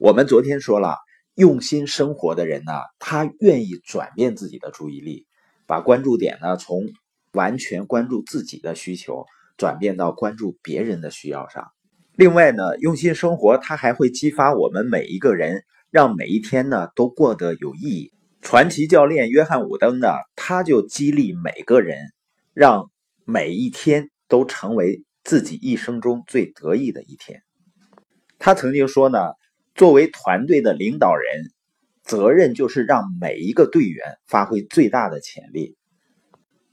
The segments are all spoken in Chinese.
我们昨天说了，用心生活的人呢，他愿意转变自己的注意力，把关注点呢从完全关注自己的需求，转变到关注别人的需要上。另外呢，用心生活，它还会激发我们每一个人，让每一天呢都过得有意义。传奇教练约翰伍登呢，他就激励每个人，让每一天都成为自己一生中最得意的一天。他曾经说呢，作为团队的领导人，责任就是让每一个队员发挥最大的潜力。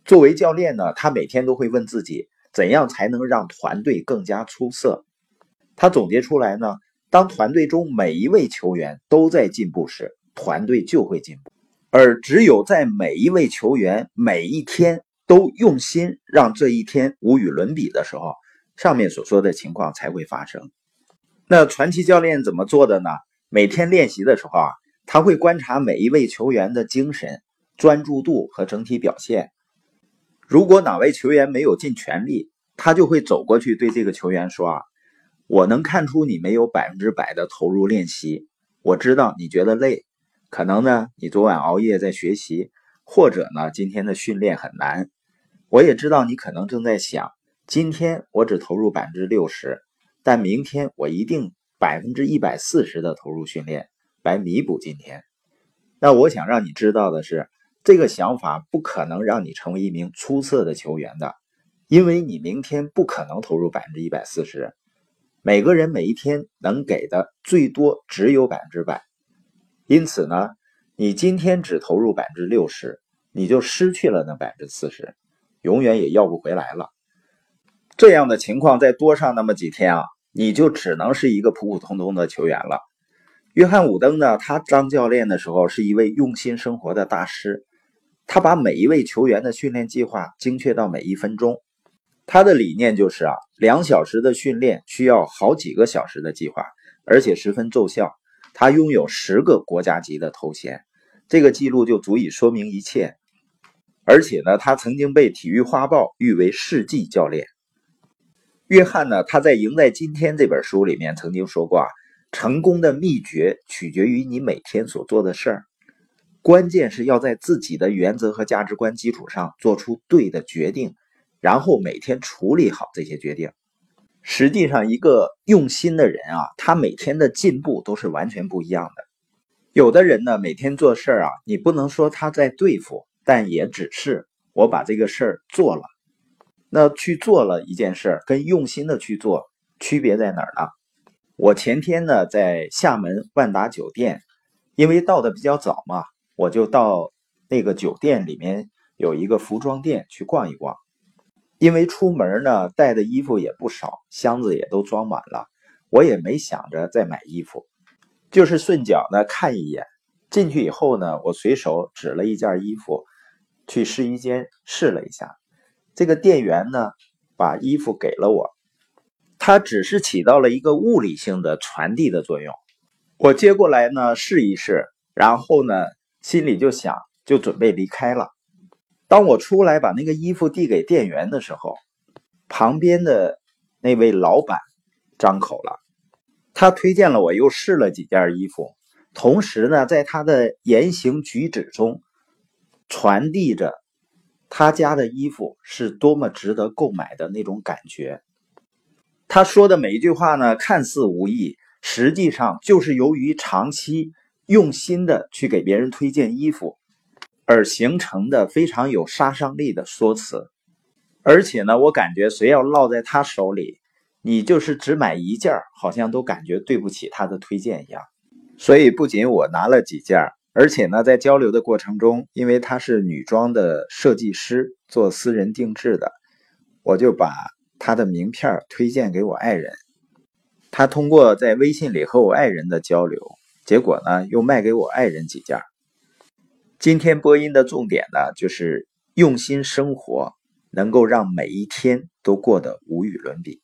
作为教练呢，他每天都会问自己，怎样才能让团队更加出色。他总结出来呢，当团队中每一位球员都在进步时，团队就会进步；而只有在每一位球员每一天都用心让这一天无与伦比的时候，上面所说的情况才会发生。那传奇教练怎么做的呢？每天练习的时候啊，他会观察每一位球员的精神、专注度和整体表现。如果哪位球员没有尽全力，他就会走过去对这个球员说啊。我能看出你没有百分之百的投入练习，我知道你觉得累，可能呢你昨晚熬夜在学习，或者呢今天的训练很难。我也知道你可能正在想，今天我只投入百分之六十，但明天我一定百分之一百四十的投入训练来弥补今天。那我想让你知道的是，这个想法不可能让你成为一名出色的球员的，因为你明天不可能投入百分之一百四十。每个人每一天能给的最多只有百分之百，因此呢，你今天只投入百分之六十，你就失去了那百分之四十，永远也要不回来了。这样的情况再多上那么几天啊，你就只能是一个普普通通的球员了。约翰伍登呢，他当教练的时候是一位用心生活的大师，他把每一位球员的训练计划精确到每一分钟。他的理念就是啊，两小时的训练需要好几个小时的计划，而且十分奏效。他拥有十个国家级的头衔，这个记录就足以说明一切。而且呢，他曾经被《体育画报》誉为世纪教练。约翰呢，他在《赢在今天》这本书里面曾经说过啊，成功的秘诀取决于你每天所做的事儿，关键是要在自己的原则和价值观基础上做出对的决定。然后每天处理好这些决定。实际上，一个用心的人啊，他每天的进步都是完全不一样的。有的人呢，每天做事啊，你不能说他在对付，但也只是我把这个事儿做了。那去做了一件事，跟用心的去做区别在哪儿呢？我前天呢，在厦门万达酒店，因为到的比较早嘛，我就到那个酒店里面有一个服装店去逛一逛。因为出门呢，带的衣服也不少，箱子也都装满了，我也没想着再买衣服，就是顺脚呢看一眼。进去以后呢，我随手指了一件衣服，去试衣间试了一下。这个店员呢，把衣服给了我，他只是起到了一个物理性的传递的作用。我接过来呢试一试，然后呢心里就想，就准备离开了。当我出来把那个衣服递给店员的时候，旁边的那位老板张口了，他推荐了我又试了几件衣服，同时呢，在他的言行举止中传递着他家的衣服是多么值得购买的那种感觉。他说的每一句话呢，看似无意，实际上就是由于长期用心的去给别人推荐衣服。而形成的非常有杀伤力的说辞，而且呢，我感觉谁要落在他手里，你就是只买一件好像都感觉对不起他的推荐一样。所以不仅我拿了几件，而且呢，在交流的过程中，因为她是女装的设计师，做私人定制的，我就把她的名片推荐给我爱人，他通过在微信里和我爱人的交流，结果呢，又卖给我爱人几件。今天播音的重点呢，就是用心生活，能够让每一天都过得无与伦比。